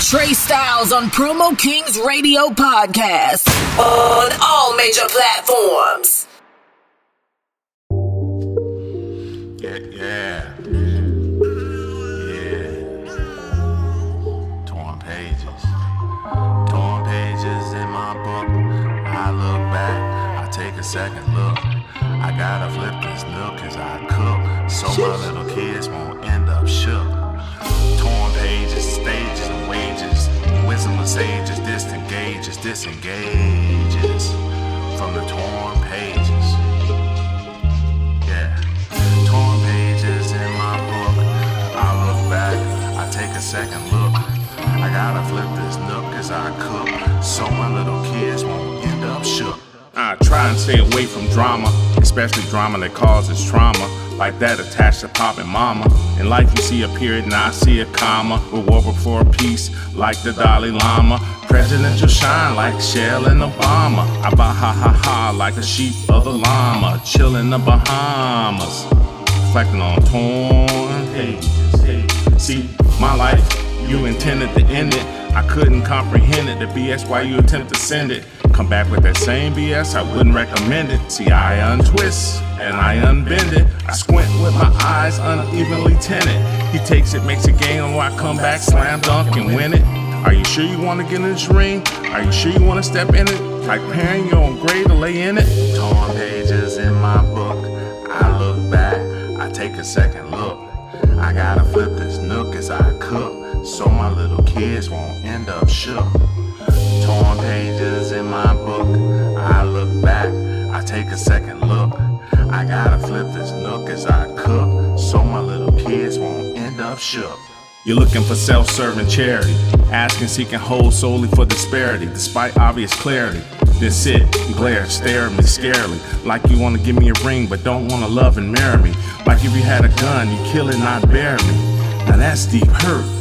Trey Styles on Promo Kings Radio Podcast on all major platforms. Yeah, yeah. Yeah. Torn pages. Torn pages in my book. I look back, I take a second look. I gotta flip this look as I cook. So my little kids won't end up shook. Wisdom of sages, distant gauges, disengages from the torn pages. Yeah. Torn pages in my book. I look back, I take a second look. I gotta flip this nook as I cook. So my little kids won't end up shook. I try and stay away from drama, especially drama that causes trauma. Like that attached to pop and mama. In life, you see a period, and I see a comma. We're war for peace, like the Dalai Lama. Presidential shine like Shell and Obama. I bah ha ha ha like the sheep of the llama. Chill in the Bahamas. Reflecting on torn pages. See, my life, you intended to end it. I couldn't comprehend it. The BS why you attempt to send it. Come back with that same BS, I wouldn't recommend it. See, I untwist and I unbend it. I squint with my eyes unevenly tinted. He takes it, makes a game, and I come back, slam dunk and win it. Are you sure you want to get in this ring? Are you sure you want to step in it? Like pairing your own grade to lay in it? Torn pages in my book. I look back, I take a second look. I gotta flip this nook as I cook. So my little kids won't end up shook. Torn pages in my book. I look back, I take a second look. I gotta flip this nook as I cook. So my little kids won't end up shook. You're looking for self serving charity, asking, seeking hold solely for disparity, despite obvious clarity. Then sit and glare, stare at me scarily, like you wanna give me a ring but don't wanna love and marry me. Like if you had a gun, you kill it, not bury me. Now that's deep hurt.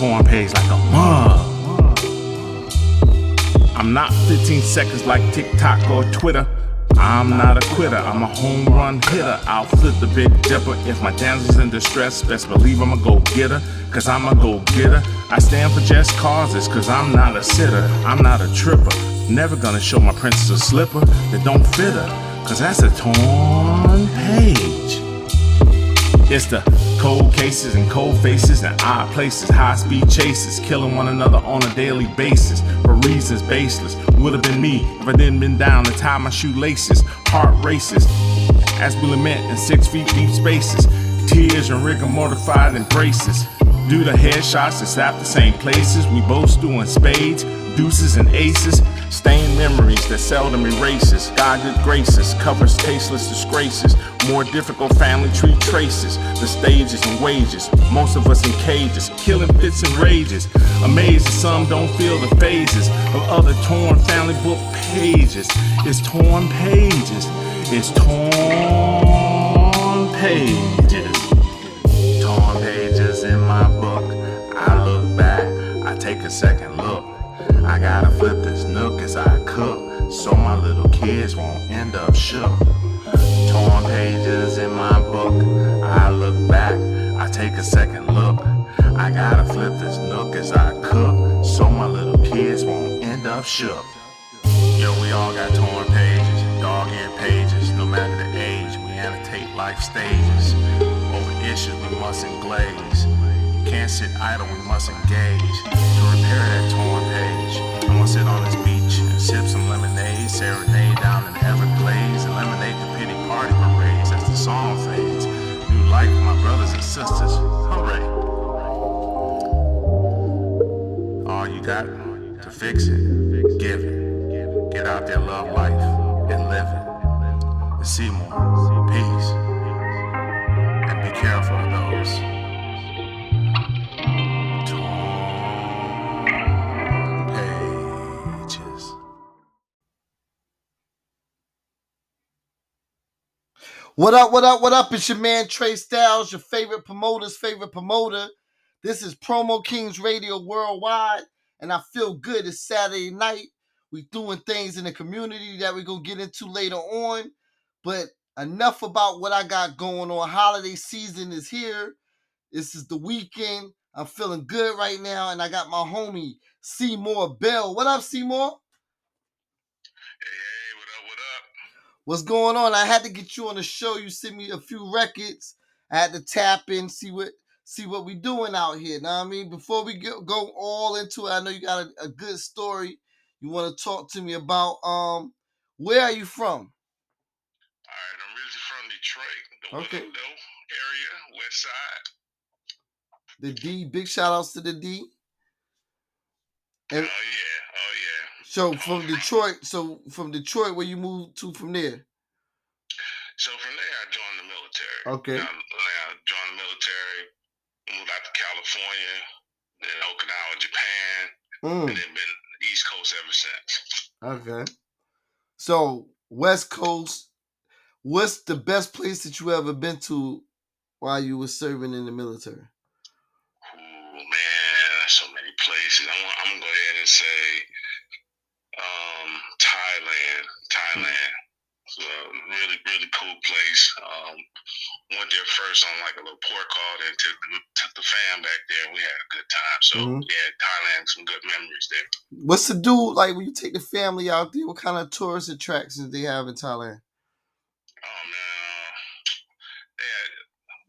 Torn page like a mug. I'm not 15 seconds like TikTok or Twitter. I'm not a quitter, I'm a home run hitter. I'll flip the big dipper. If my damsel's in distress, best believe I'm a go getter, cause I'm a go getter. I stand for just causes, cause I'm not a sitter, I'm not a tripper. Never gonna show my princess a slipper that don't fit her, cause that's a torn page. It's the cold cases and cold faces and odd places, high speed chases, killing one another on a daily basis for reasons baseless. Would have been me if I didn't been down to tie my shoelaces. Heart races as we lament in six feet deep spaces. Tears and rigor mortified embraces. Do the headshots that slap the same places. We both doing spades, deuces and aces. Stained memories that seldom erases. God graces covers tasteless disgraces. More difficult family tree traces. The stages and wages. Most of us in cages, killing fits and rages. Amazed that some don't feel the phases of other torn family book pages. It's torn pages. It's torn pages. Torn pages in my book. I look back, I take a second look. I gotta flip this nook as I cook, so my little kids won't end up shook. Torn pages in my book. I look back, I take a second look. I gotta flip this nook as I cook, so my little kids won't end up shook. Yo, we all got torn pages, dog-eared pages. No matter the age, we annotate life stages. Over issues we mustn't glaze. Can't sit idle, we must engage. To repair that torn page, I'ma sit on this beach and sip some lemonade, serenade down in Everglades, eliminate the pity party parades as the song fades. New life, my brothers and sisters, hooray! All you got to fix it, give it. Get out there, love life, and live it. And What up, what up, what up? It's your man Trey Styles, your favorite promoter's favorite promoter. This is Promo Kings Radio Worldwide, and I feel good. It's Saturday night. We doing things in the community that we're gonna get into later on. But enough about what I got going on. Holiday season is here. This is the weekend. I'm feeling good right now, and I got my homie Seymour Bell. What up, Seymour hey, what up, what up? What's going on? I had to get you on the show. You sent me a few records. I had to tap in, see what see what we doing out here. Know what I mean? Before we go, go all into it, I know you got a, a good story you want to talk to me about. Um, where are you from? All right, I'm originally from Detroit, the Okay. Willowdale area, west side. The D. Big shout outs to the D. Oh, And oh, yeah. So from Detroit, so from Detroit, where you moved to from there? So from there, I joined the military. Okay. I, I joined the military, moved out to California, then Okinawa, Japan, Mm, and then been East Coast ever since. okay. So West Coast, what's the best place that you ever been to while you were serving in the military? Went there first on like a little port call, and took, took the fam back there, and we had a good time. So Mhm. yeah, Thailand, some good memories there. What's the do like when you take the family out there? What kind of tourist attractions do they have in Thailand? Oh man, uh, yeah.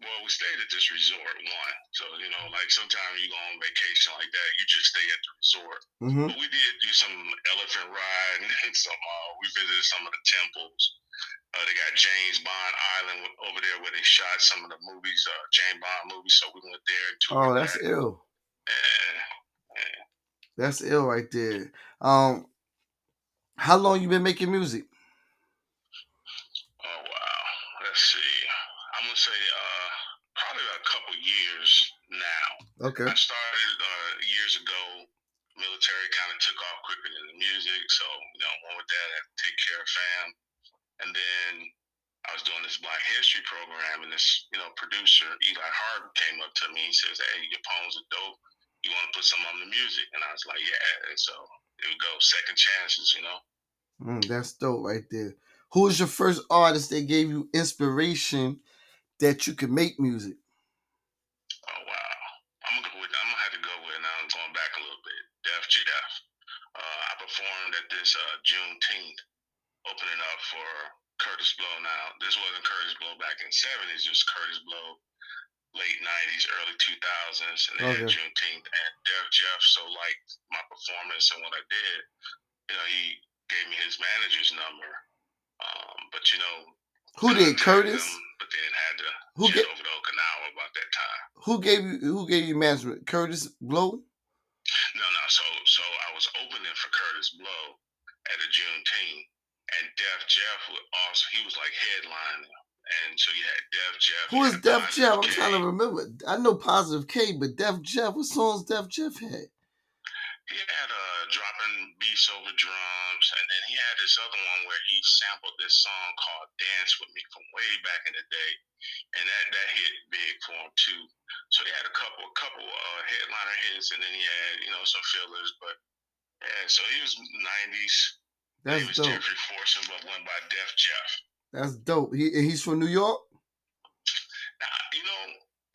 Well, we stayed at this resort one, so you know, like sometimes you go on vacation like that, you just stay at the resort. Mm-hmm. But we did do some elephant riding and some. Uh, we visited some of the temples. Uh, they got James Bond Island over there where they shot some of the movies, uh, James Bond movies. So we went there and toured Oh, that's that. ill. Yeah, yeah. That's ill right there. Um, how long you been making music? Oh wow. Let's see. I'm gonna say uh, probably about a couple years now. Okay. I started uh, years ago. Military kind of took off quicker than the music, so you know, one with that, I had to take care of fam. And then I was doing this Black History program, and this you know producer Eli Hart came up to me and says, "Hey, your poems are dope. You want to put some on the music?" And I was like, "Yeah." And so it would go second chances, you know. Mm, that's dope right there. Who was your first artist that gave you inspiration that you could make music? Oh wow. I'm gonna go with I'm gonna have to go with now I'm going back a little bit. Def Jeff. Uh, I performed at this uh, Juneteenth, opening up for Kurtis Blow. Now this wasn't Kurtis Blow back in the seventies, it was Kurtis Blow late nineties, early two thousands, and then Okay. Juneteenth and Def Jeff so liked my performance and what I did, you know, he gave me his manager's number. Um, but you know Who did Kurtis? but then had to Who get- over to Okinawa about that time. Who gave you who gave you management? Kurtis Blow? No, no. So, so I was opening for Kurtis Blow at a Juneteenth, and Def Jeff was also he was like headlining, and so you had Def Jeff. Who is Def Jeff? I'm trying to remember. I know Positive K, but Def Jeff, what songs Def Jeff had? He had uh, dropping beats over drums, and then he had this other one where he sampled this song called "Dance with Me" from way back in the day, and that that hit big for him too. So he had a couple a couple uh, headliner hits, and then he had you know some fillers, but yeah. So he was '90s. he That's was dope. Jeffrey Forson, but went by Def Jeff. That's dope. He he's from New York. Now, you know,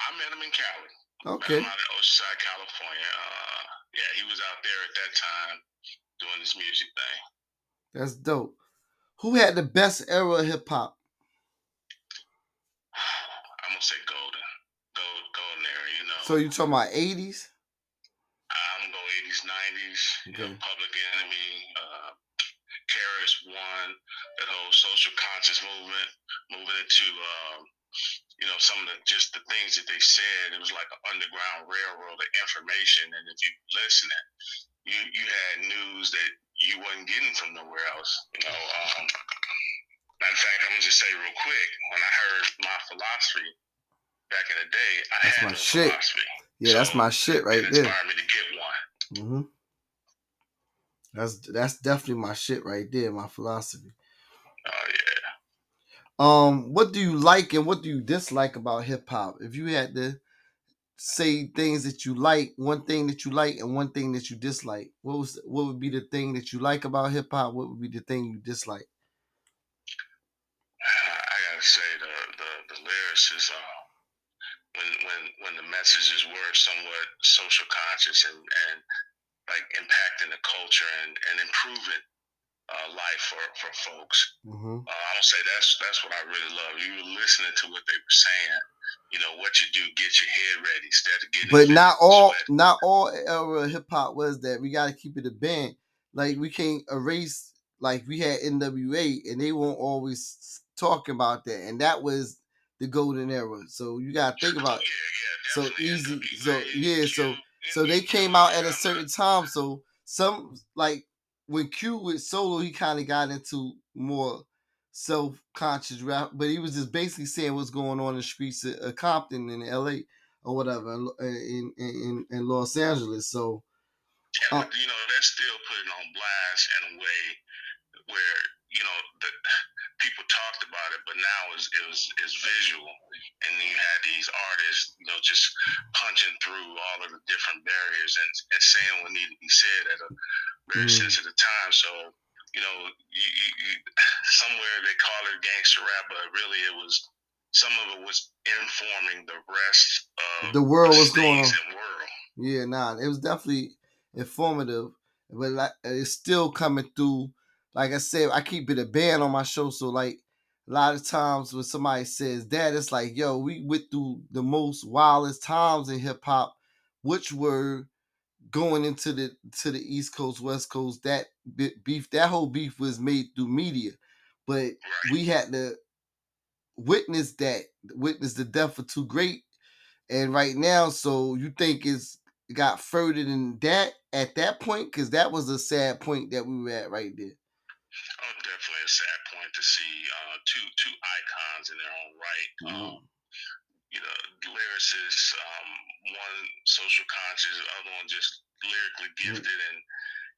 I met him in Cali. Okay. Out in Oceanside, California. Uh, yeah, he was out there at that time doing this music thing. That's dope. Who had the best era of hip hop? I'm gonna say golden, gold, golden era. You know, So you talking about eighties? I'm gonna go 80s, 90s. Okay. Public Enemy, uh, Karis One, that whole social conscious movement, moving into um, you know some of the just the things that they said. It was like an underground railroad of information, and if you listen, you you had news that you wasn't getting from nowhere else. You know. Um, matter of fact, I'm gonna just say real quick. When I heard my philosophy back in the day, I That's had my no shit. philosophy. Yeah, that's my shit right it there. inspired me to get one. mm-hmm. That's that's definitely my shit right there. My philosophy. Oh yeah. Um, what do you like and what do you dislike about hip hop? If you had to say things that you like, one thing that you like and one thing that you dislike, what was what would be the thing that you like about hip hop? What would be the thing you dislike? I gotta say the the, the lyricist. Uh, when when when the messages were somewhat social conscious and, and like impacting the culture and, and improving uh, life for, for folks. Mm-hmm. Uh, I would say that's that's what I really love. You were listening to what they were saying. You know what you do, get your head ready instead of getting. But not all, not all era hip hop was that. We got to keep it a band. Like we can't erase. Like we had NWA, and they won't always talk about that, and that was the golden era. So you got to think about. Yeah, yeah, So easy- so, yeah, so- So they came out at a certain time. So some like when Q with solo, he kind of got into more self conscious rap, but he was just basically saying what's going on in the streets of, of Compton in L.A. or whatever in in in, Los Angeles. So Yeah, Uh, but you know, that's still putting on blast in a way where you know the people talked about it, but now it's it was is visual, and you had these artists, you know, just punching through all of the different barriers and, and saying what needed to be said at a very Mm. sensitive time. So. You know, you, you, somewhere they call it gangster rap, but really it was some of it was informing the rest of The world was going on. world. yeah, nah, it was definitely informative, but like it's still coming through. Like I said, I keep it a band on my show, so like a lot of times when somebody says that, it's like, yo, we went through the most wildest times in hip hop, which were going into the to the East Coast, West Coast. That beef, that whole beef was made through media, but we had to witness that, witness the death of Too Great, and right now, so you think it's got further than that at that point? Because that was a sad point that we were at right there. Oh, definitely a sad point to see uh, two two icons in their own right. Um, you know, lyricists, um, one social conscious, the other one just lyrically gifted and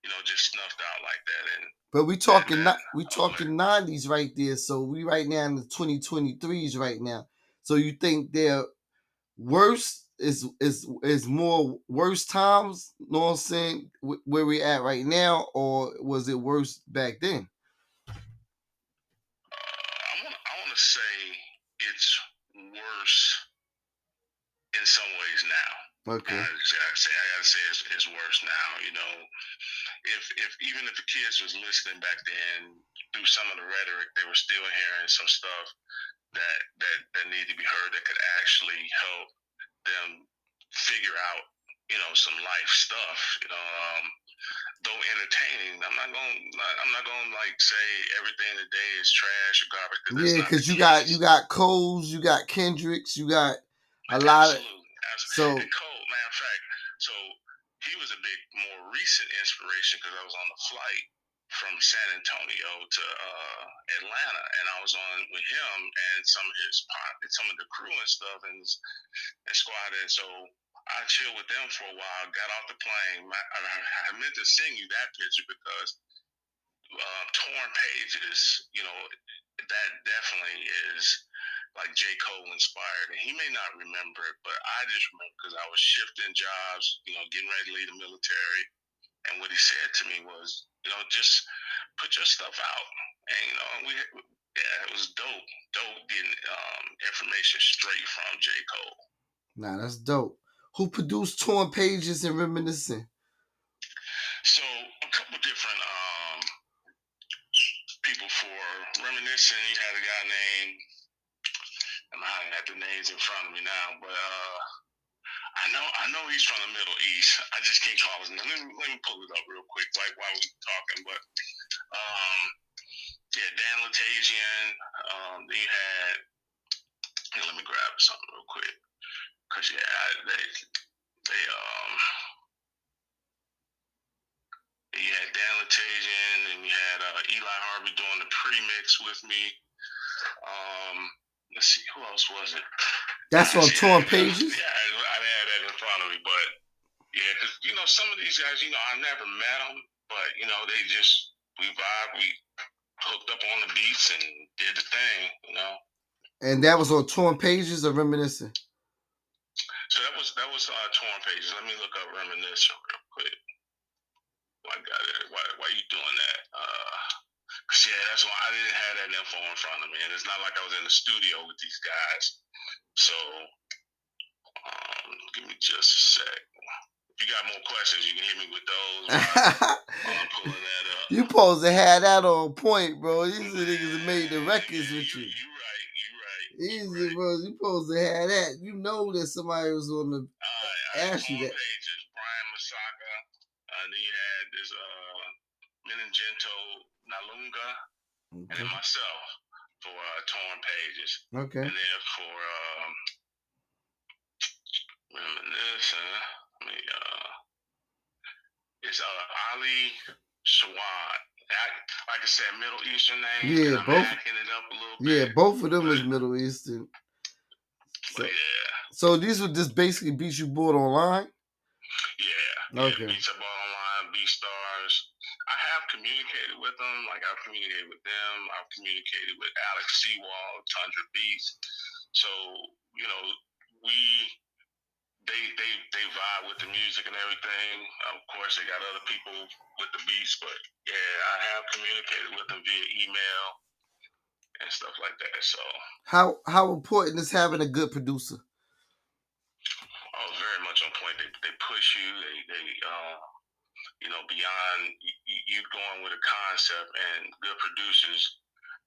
you know just snuffed out like that. And But we talking not we talking nineties right there. So we right now in the twenty twenty threes right now. So you think they're worse is is is more worse times, know what I'm saying, where we at right now, or was it worse back then? uh, I want I want to say it's worse some ways now. Okay. I gotta say, I gotta say, it's, it's worse now. You know, if if even if the kids was listening back then through some of the rhetoric, they were still hearing some stuff that that that need to be heard that could actually help them figure out, you know, some life stuff. You know, um, though entertaining, I'm not gonna I'm not gonna like say everything today is trash or garbage. Yeah, because you got you got Coles, you got Kendricks, you got a lot of Absolutely. so And Cole, matter of fact, so he was a big, more recent inspiration because I was on the flight from San Antonio to uh, Atlanta, and I was on with him and some of his some of the crew and stuff, and, his- and squad. And so I chilled with them for a while. Got off the plane. My, I, I meant to send you that picture because uh, torn pages. You know, that definitely is like J. Cole inspired. And he may not remember it, but I just remember because I was shifting jobs, you know, getting ready to leave the military. And what he said to me was, you know, just put your stuff out. And, you know, we, yeah, it was dope, dope getting um, information straight from J. Cole. nah, that's dope. Who produced Torn Pages and Reminiscing? So a couple different um, people for reminiscing. You had a guy named I'm not at the names in front of me now, but uh, I know I know he's from the Middle East. I just can't call his name. Let me, let me pull it up real quick, like while we're talking. But um, yeah, Dan Latazian. Um, then you had. here, let me grab something real quick, cause yeah, I, they they um. You had Dan Latazian and you had uh, Eli Harvey doing the pre-mix with me. Um, let's see, who else was it? That's on Torn Pages. Yeah, I, I didn't that in front of me, but yeah, because you know some of these guys, you know, I never met them, but you know they just we vibe, we hooked up on the beats and did the thing, you know. And that was on Torn Pages or Reminiscing? So that was that was uh, torn pages. Let me look up reminiscent real quick. Why got it? Why why you doing that? Uh, cause yeah, that's why I didn't have that info in front of me, and it's not like I was in the studio with these guys. So, um, give me just a sec. If you got more questions, you can hit me with those. I'm pulling that up. you supposed to have that on point, bro. These are niggas made the records Yeah, with you. You right. You right. Easy, bro. You supposed to have that. You know that somebody was on the. Alright, Ask you that. pages, Brian Masaka. Uh, then you had this uh, Meningento Nalunga, and then myself for uh, Torn Pages. Okay. And then for um, reminiscing, let me uh, it's uh Ali Shawad. Like I said, Middle Eastern name. Yeah, both- it up a little Yeah, bit. both of them is Middle Eastern. So, yeah, so these were just basically beats you bought online. yeah. Okay. Yeah, Beats Up Online, BeatStars. Communicated with them. Like I've communicated with them. I've communicated with Alex Seawall, Tundra Beats. So you know, we they they they vibe with the music and everything. Of course, they got other people with the beats, but yeah, I have communicated with them via email and stuff like that. So How how important is having a good producer? Was very much on point. They, they push you. They they uh, you know beyond you going with a concept and good producers.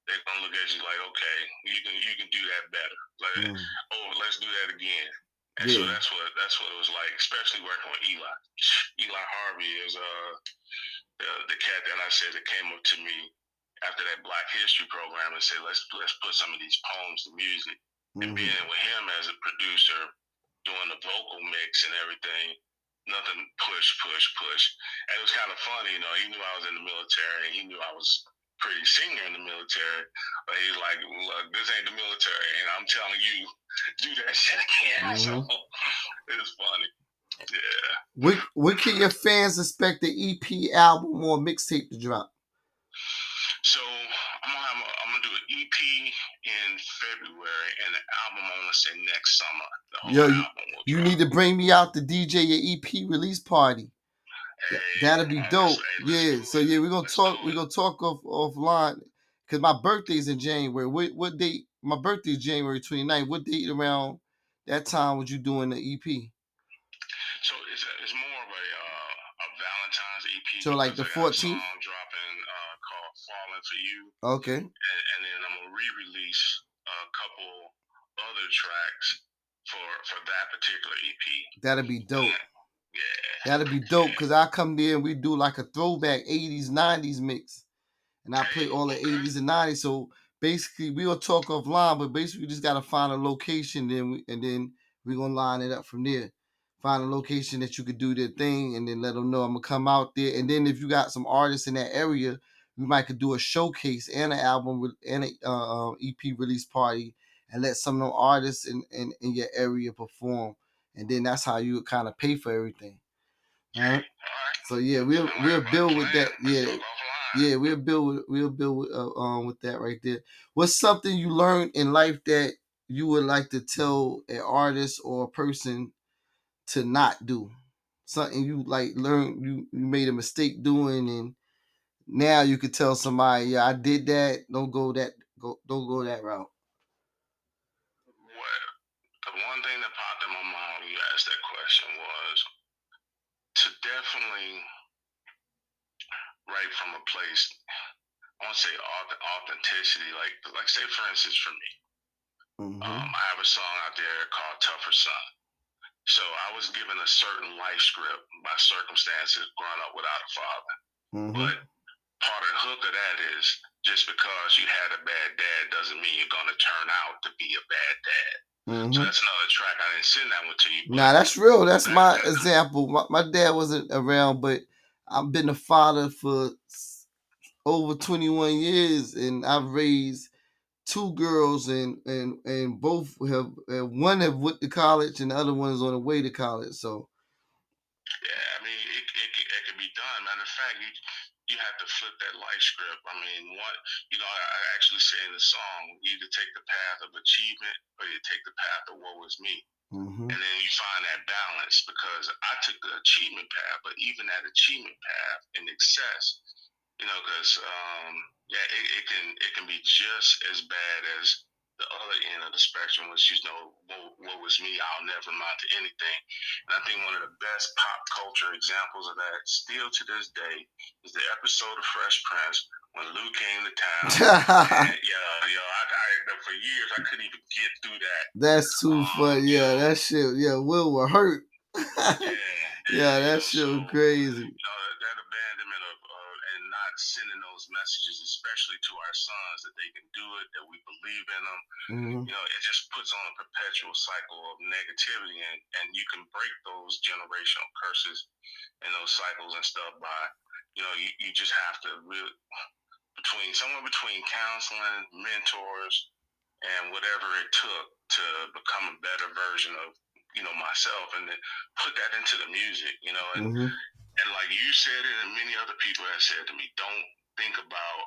They're gonna look at you like, okay, you can you can do that better. Like, Mm. oh, let's do that again. And so that's what that's what it was like, especially working with Eli. Eli Harvey is uh the, the cat that I said that came up to me after that Black History program and said, let's let's put some of these poems to music and Mhm. being with him as a producer, doing the vocal mix and everything, nothing push, push, push. And it was kind of funny, you know. He knew I was in the military, and he knew I was pretty senior in the military. But he's like, "Look, this ain't the military, and I'm telling you, do that shit again." So Mhm. it was funny. Yeah. When, when can your fans expect the EP album or mixtape to drop? So I'm gonna have a, I'm gonna do an EP in February, and the album I'm gonna say next summer. The whole Yo, you- album will You drop. need to bring me out to DJ your EP release party. Hey, That'll be dope. hey, Yeah. So yeah, we're gonna talk. We're gonna talk off offline because my birthday's in January. What what date? My birthday is January 29th. What date around that time was you doing the EP? So it's, it's more of a uh, a Valentine's EP. So, like, the I got a 14th? dropping uh, called "Falling for You," Okay. and, and then I'm gonna re-release a couple other tracks for for that particular EP. That'd be dope. Yeah. That'd be dope because I come there and we do like a throwback 80s, 90s mix. And I play all the 80s and 90s. So basically we'll talk offline, but basically we just gotta find a location then we, and then we're gonna line it up from there. Find a location that you could do their thing and then let them know I'm gonna come out there. And then if you got some artists in that area, we might could do a showcase and an album with and a uh, uh, EP release party and let some of them artists in, in, in your area perform. And then that's how you kind of pay for everything. All right. All right. So yeah, we'll we'll build with that. Yeah, yeah, we'll build with we'll build with, uh, um with that right there. What's something you learned in life that you would like to tell an artist or a person to not do? Something you like learned you you made a mistake doing, and now you could tell somebody, yeah, I did that. Don't go that go don't go that route. Well, the one thing that popped in my mind when you asked that question was to definitely write from a place. I want to say authenticity, like like say for instance for me, Mhm. um, I have a song out there called "Tougher Son." So I was given a certain life script by circumstances growing up without a father. Mhm. But part of the hook of that is just because you had a bad dad doesn't mean you're gonna turn out to be a bad dad. Mhm. So that's another track. I didn't send that one to you. Nah, that's real. That's my example. My, my dad wasn't around, but I've been a father for over 21 years, and I've raised two girls, and and and both have uh, one have went to college, and the other one is on the way to college. So Yeah, I mean, it, it, it, it can be done. Matter of fact, you you have to flip that life script. I mean, what you know, I, I actually say in the song, you either take the path of achievement or you take the path of woe is me. mhm. And then you find that balance because I took the achievement path, but even that achievement path in excess, you know, because um, yeah, it, it can it can be just as bad as the other end of the spectrum was, you know, what was me? I'll never amount to anything. And I think one of the best pop culture examples of that, still to this day, is the episode of Fresh Prince when Lou came to town. and, yeah, yeah. I, I, for years, I couldn't even get through that. That's too Um, funny. Yeah, that shit. Yeah, Will will hurt. Yeah, yeah, that so, shit was crazy. You know, that abandonment of uh, and not sending those messages, especially to our sons, that they can do it, that we believe in them. Mhm. You know, it just puts on a perpetual cycle of negativity, and and you can break those generational curses and those cycles and stuff by, you know, you, you just have to really between somewhere between counseling, mentors, and whatever it took to become a better version of you know myself and then put that into the music you know and Mhm. and like you said it, and many other people have said to me, don't think about,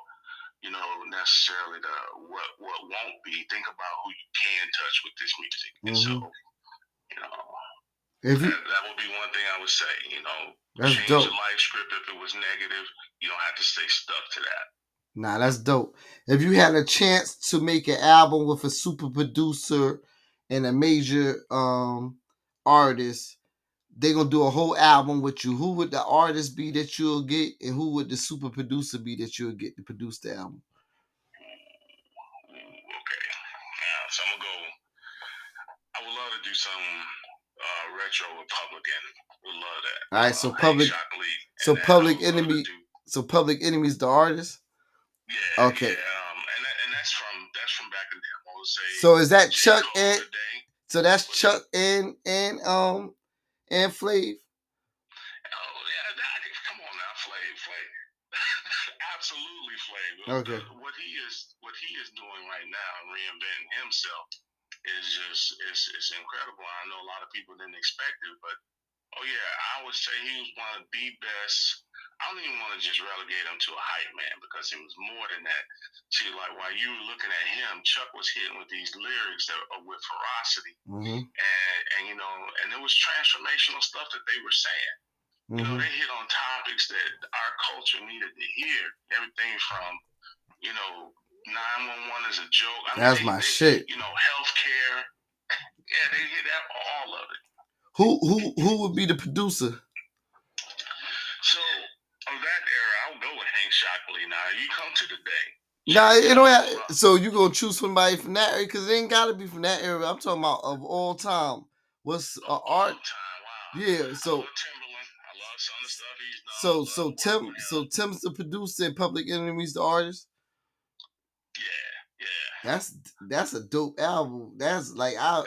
you know, necessarily the what what won't be. Think about who you can touch with this music. And so, you know, If you, that, that would be one thing I would say. You know, That's change dope. your life script if it was negative. You don't have to stay stuck to that. Nah, that's dope. If you had a chance to make an album with a super producer and a major um artist, they gonna do a whole album with you. Who would the artist be that you'll get, and who would the super producer be that you'll get to produce the album? Okay. Now, so I'm gonna go. I would love to do some uh, retro with Public Enemy. Would love that. All right, so Uh, Public- so Public would love to Enemy- do- So Public Enemy's the artist. Yeah. Okay. Yeah, um, and that, and that's from that's from back in the day. I would say. So is that Chuck and so that's Chuck and and um and Flav? Oh yeah, that, come on now, Flav, Flav. Absolutely, Flav. Okay. What he is, what he is doing right now, and reinventing himself, is just is it's incredible. I know a lot of people didn't expect it, but oh yeah, I would say he was one of the best. I don't even want to just relegate him to a hype man because he was more than that. See, like while you were looking at him, Chuck was hitting with these lyrics that are with ferocity, Mm-hmm. and and you know, and it was transformational stuff that they were saying. You know, Mm-hmm. they hit on topics that our culture needed to hear. Everything from, you know, 911 is a joke. I That's they- my they- shit. You know, healthcare. Yeah, they hit that all of it. Who who who would be the producer? So, of that era, I'll go with Hank Shocklee. Now, you come to the day. Nah, it don't have, so you gonna choose somebody from that area because it ain't gotta be from that area. I'm talking about of all time. What's uh, art? Time, wow. Yeah, so love Timbaland. I love some of the stuff he's done. so so Tim so. Tim's the producer and Public Enemy's the artist. Yeah, yeah. That's that's a dope album. That's like I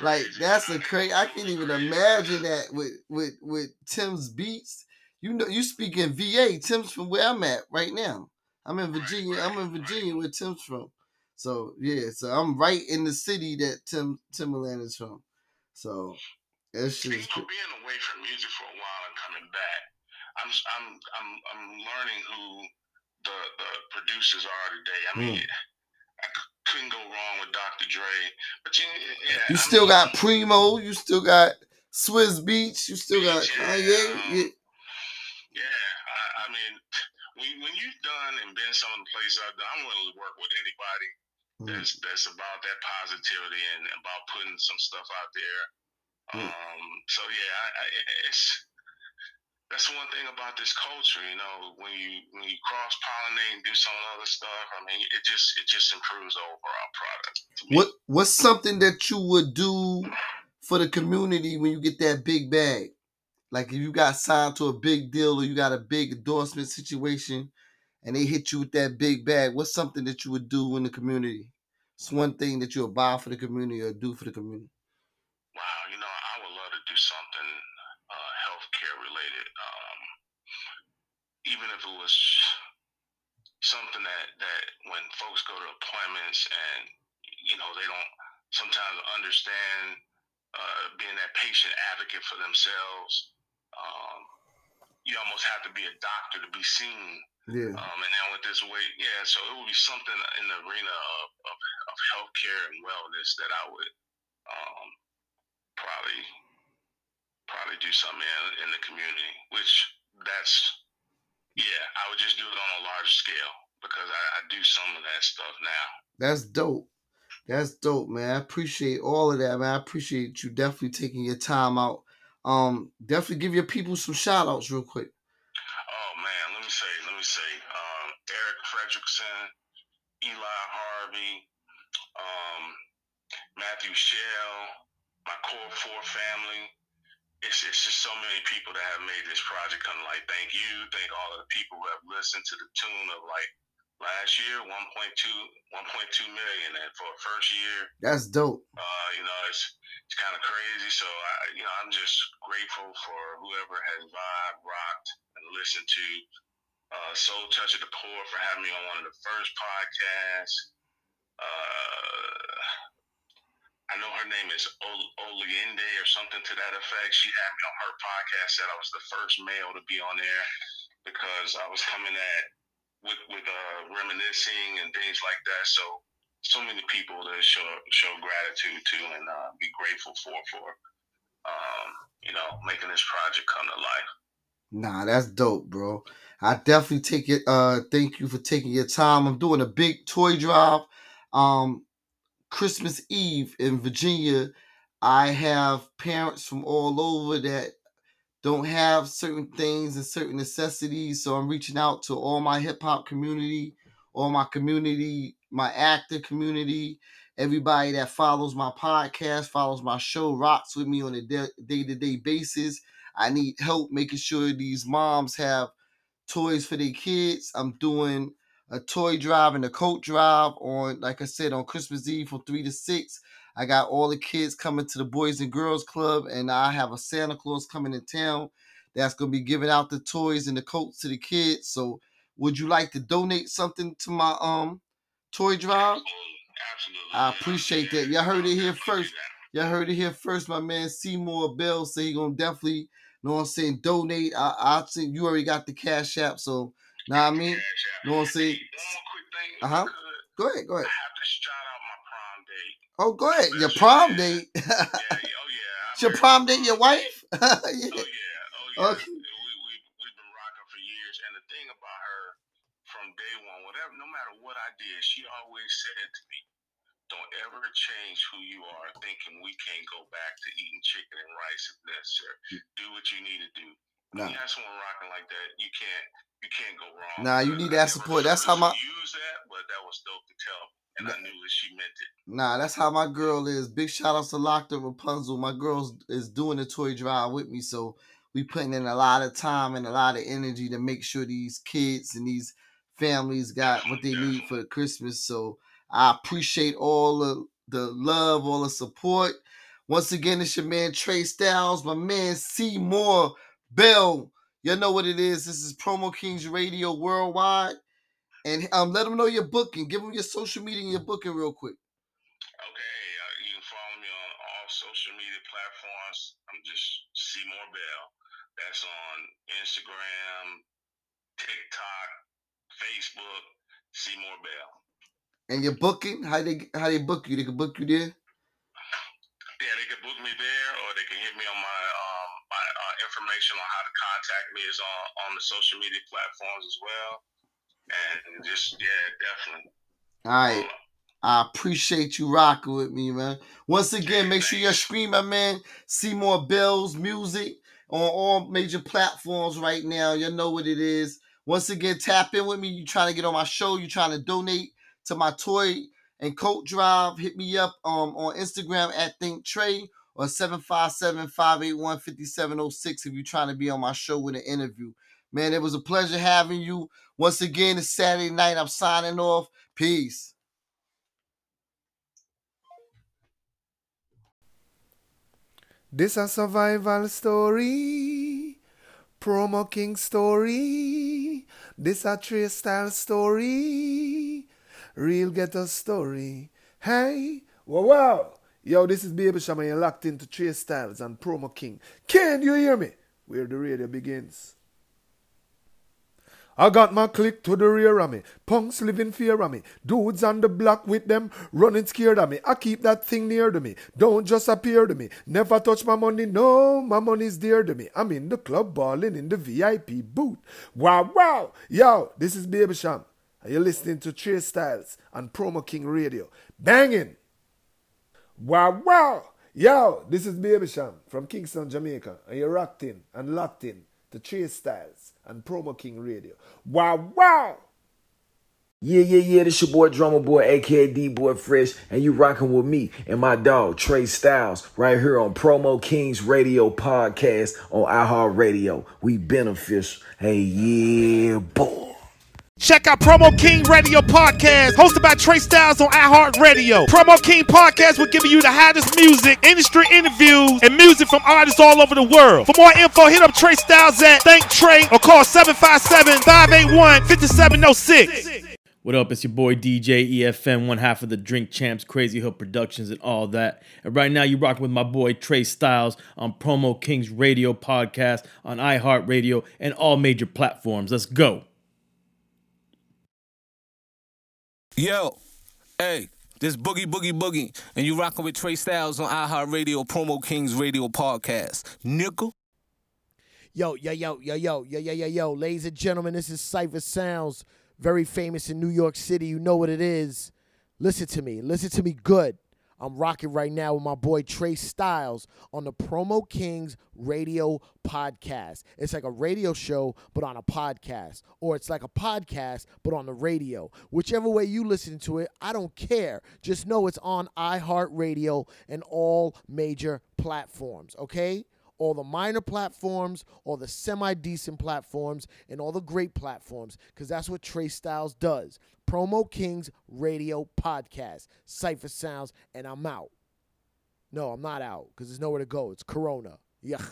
That like that's a crazy. I can't even imagine that with with with Tim's beats. You know, you speaking VA. Tim's from where I'm at right now. I'm in Virginia. I'm in Virginia where Tim's from. So yeah, so I'm right in the city that Tim Timbaland is from. So that shit you know, being away from music for a while and coming back, I'm I'm I'm I'm learning who the the producers are today. I mean, mm. I c- couldn't go wrong with Dr. Dre, but you, yeah, You still mean, got Primo. You still got Swizz Beatz. You still got yeah, Kanye. um, Yeah. Yeah, I, I mean, when when you've done and been some of the places I've done, I'm willing to work with anybody Mm. that's that's about that positivity and about putting some stuff out there. Mm. Um, so yeah, I, I, it's that's one thing about this culture. You know, when you when you cross pollinate and do some other stuff, I mean, it just it just improves the overall product. What What's something that you would do for the community when you get that big bag? Like if you got signed to a big deal or you got a big endorsement situation, and they hit you with that big bag, what's something that you would do in the community? It's one thing that you'll buy for the community or do for the community. Wow, you know, I would love to do something uh, healthcare related. Um, even if it was something that, that when folks go to appointments and, you know, they don't sometimes understand uh, being that patient advocate for themselves, um, you almost have to be a doctor to be seen Yeah. um, and then with this weight, yeah, so it would be something in the arena of, of, of healthcare and wellness that I would um, probably probably do something in, in the community, which that's, yeah, I would just do it on a larger scale because I, I do some of that stuff now. That's dope. That's dope, man. I appreciate all of that, man. I appreciate you definitely taking your time out. Um, definitely give your people some shout outs real quick. Oh man, let me say, let me say, um, Eric Fredrickson, Eli Harvey, um, Matthew Shell, my core four family. It's, it's just so many people that have made this project come like thank you, thank all of the people who have listened to the tune of like last year 1.2 1.2 million. And for a first year that's dope. uh, you know it's it's kind of crazy. So I, you know i'm just grateful for whoever has vibed rocked and listened to uh, soul touch of the poor for having me on one of the first podcasts. Uh, I know her name is Oliende or something to that effect. She had me on her podcast. Said I was the first male to be on there because I was coming at with with uh, reminiscing and things like that. So so many people to show show gratitude to and uh, be grateful for for um, you know making this project come to life. Nah, that's dope, bro. I definitely take it. Uh, thank you for taking your time. I'm doing a big toy drive. Um, Christmas Eve in Virginia. I have parents from all over that don't have certain things and certain necessities. So I'm reaching out to all my hip hop community, all my community, my actor community, everybody that follows my podcast, follows my show, rocks with me on a day to day basis. I need help making sure these moms have toys for their kids. I'm doing a toy drive and a coat drive on, like I said, on Christmas Eve from 3 to 6. I got all the kids coming to the Boys and Girls Club, and I have a Santa Claus coming in town that's going to be giving out the toys and the coats to the kids. So, would you like to donate something to my um toy drive? Absolutely. I appreciate that. Y'all heard it here first. Y'all heard it here first. My man Seymour Bell say he gonna definitely, you know what I'm saying, donate. I I think you already got the cash app, so what I mean? You know what I'm saying? One more quick thing. Uh huh. Go ahead, go ahead. I have to shout out my prom date. Oh, go ahead. Your prom date. yeah, oh yeah. It's your prom date, your wife? yeah. Oh yeah, oh yeah. Okay. We, we, we've been rocking for years. And the thing about her, from day one, whatever, no matter what I did, she always said to me, don't ever change who you are thinking we can't go back to eating chicken and rice if necessary. Do what you need to do. When you have someone rocking like that, you can't you can't go wrong. Nah, you need that support. That's how my- use that, but that was dope to tell, and I knew that she meant it. Nah, that's how my girl is. Big shout outs to Locked Rapunzel. My girl is doing the toy drive with me, so we putting in a lot of time and a lot of energy to make sure these kids and these families got what they need for Christmas. So I appreciate all the the love, all the support. Once again, it's your man Trey Styles, my man Seymour Bell. You know what it is. This is Promo Kings Radio Worldwide. And um, let them know your booking. Give them your social media and your booking real quick. Okay, uh, you can follow me on all social media platforms. I'm just Seymour Bell. That's on Instagram, TikTok, Facebook, Seymour Bell. And your booking, how they how they book you? They can book you there. Yeah, they can book me there, or they can hit me on my um my uh, information on how to contact me is on on the social media platforms as well. And just yeah, definitely. All right. I appreciate you rocking with me, man. Once again, make sure you stream my man Seymour Bell's music on all major platforms right now. You know what it is. Once again, tap in with me. You trying to get on my show? You trying to donate to my toy and coat drive? Hit me up um on Instagram at ThinkTre or 757-581-5706 if you're trying to be on my show with an interview. Man, it was a pleasure having you. Once again, it's Saturday night. I'm signing off. Peace. This a survival story, promo king story. This a Trey style story, real ghetto story. Hey, wow, wow. Yo, this is Baby Shama. You're locked into Trey Styles and Promo King. Can you hear me? Where the radio begins. I got my click to the rear of me. Punks living fear of me. Dudes on the block with them running scared of me. I keep that thing near to me. Don't just appear to me. Never touch my money. No, my money's dear to me. I'm in the club balling in the VIP booth. Wow, wow. Yo, this is Baby Cham. Are you listening to Trey Styles and Promo King Radio? Banging. Wow, wow. Yo, this is Baby Cham from Kingston, Jamaica, and you're rocked in and locked in to Trey Styles and Promo King Radio. Wow, wow. Yeah, yeah, yeah, this your boy Drummer Boy, aka D Boy Fresh, and you rocking with me and my dog Trey Styles right here on Promo Kings Radio Podcast on iHeartRadio. We beneficial. Hey, yeah, boy. Check out Promo King Radio Podcast, hosted by Tre' Stylez on iHeartRadio. Promo King Podcast will give you the hottest music, industry interviews, and music from artists all over the world. For more info, hit up Tre' Stylez at ThinkTre or call 757-581-5706. What up? It's your boy DJ EFN, one half of the Drink Champs, Crazy Hood Productions, and all that. And right now, you rock with my boy Tre' Stylez on Promo Kings Radio Podcast on iHeartRadio and all major platforms. Let's go. Yo, hey, this Boogie Boogie Boogie, and you rocking with Tre' Stylez on iHeartRadio Promo Kings Radio Podcast. Nickel. Yo, yo, yo, yo, yo, yo, yo, yo, yo, ladies and gentlemen, this is Cipha Sounds, very famous in New York City. You know what it is. Listen to me. Listen to me good. I'm rocking right now with my boy Tre' Stylez on the Promo Kings radio podcast. It's like a radio show, but on a podcast. Or it's like a podcast, but on the radio. Whichever way you listen to it, I don't care. Just know it's on iHeartRadio and all major platforms, okay? All the minor platforms, all the semi decent platforms, and all the great platforms, because that's what Tre' Stylez does. Promo Kings Radio Podcast, Cipha Sounds, and I'm out. No, I'm not out, because there's nowhere to go. It's Corona. Yuck.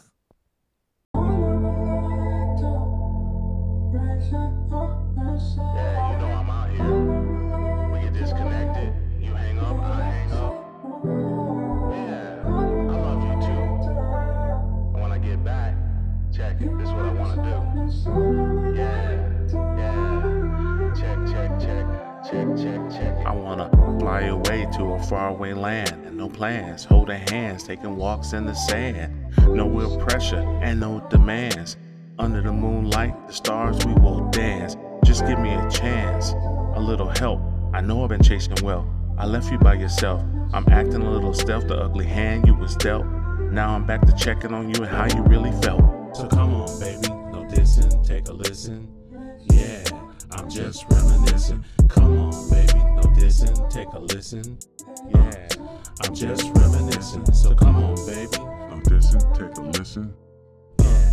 Yeah, you know I'm out here. We get disconnected. You hang up, I hang up. I wanna fly away to a faraway land and no plans. Holding hands, taking walks in the sand. No real pressure and no demands. Under the moonlight, the stars we will dance. Just give me a chance, a little help. I know I've been chasing well. I left you by yourself. I'm acting a little stealth, the ugly hand you was dealt. Now I'm back to checking on you and how you really felt. So come on, baby, dissing, take a listen. Yeah, I'm just reminiscing. Come on, baby, no dissing, take a listen. Yeah, I'm just reminiscing. So come on, baby, no dissing, take a listen. Yeah,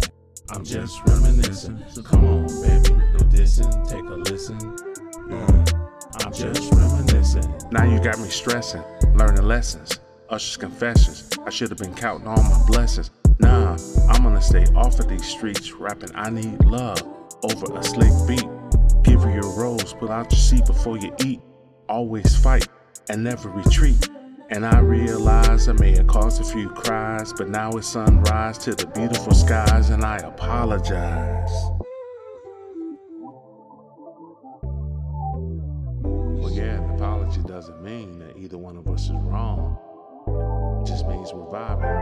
I'm just reminiscing. So come on, baby, no dissing, take a listen. Yeah, I'm just reminiscing. Now you got me stressing, learning lessons. Usher's confessions. I should have been counting all my blessings. Nah, I'm gonna stay off of these streets, rapping I need love over a slick beat. Give you your rose, pull out your seat before you eat. Always fight and never retreat. And I realize I may have caused a few cries, but now it's sunrise to the beautiful skies, and I apologize. Well, yeah, an apology doesn't mean that either one of us is wrong. It just means we're vibing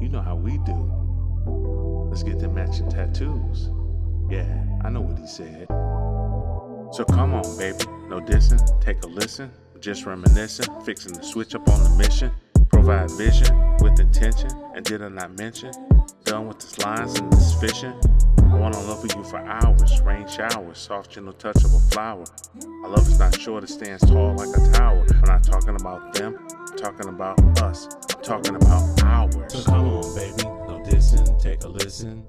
You know how we do. Let's get them matching tattoos. Yeah, I know what he said. So come on, baby. No dissing, take a listen. Just reminiscing, fixing the switch up on the mission. Provide vision with intention. And did I not mention? Done with this lines and this fishing. I wanna love with you for hours. Rain showers, soft gentle touch of a flower. Our love is not short, it stands tall like a tower. I'm not talking about them, talking about us. I'm talking about ours. So come on, baby, no dissing, take a listen.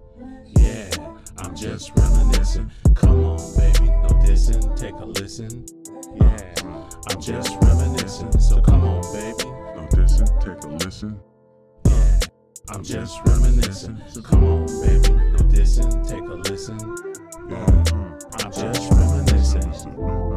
Yeah, I'm just reminiscing. Come on, baby, no dissing, take a listen. Yeah, I'm just reminiscing. So come on, baby, no dissing, take a listen. Yeah, I'm just reminiscing. So come on, baby, no dissing, take a listen. Yeah, uh-huh. I'm just reminiscing.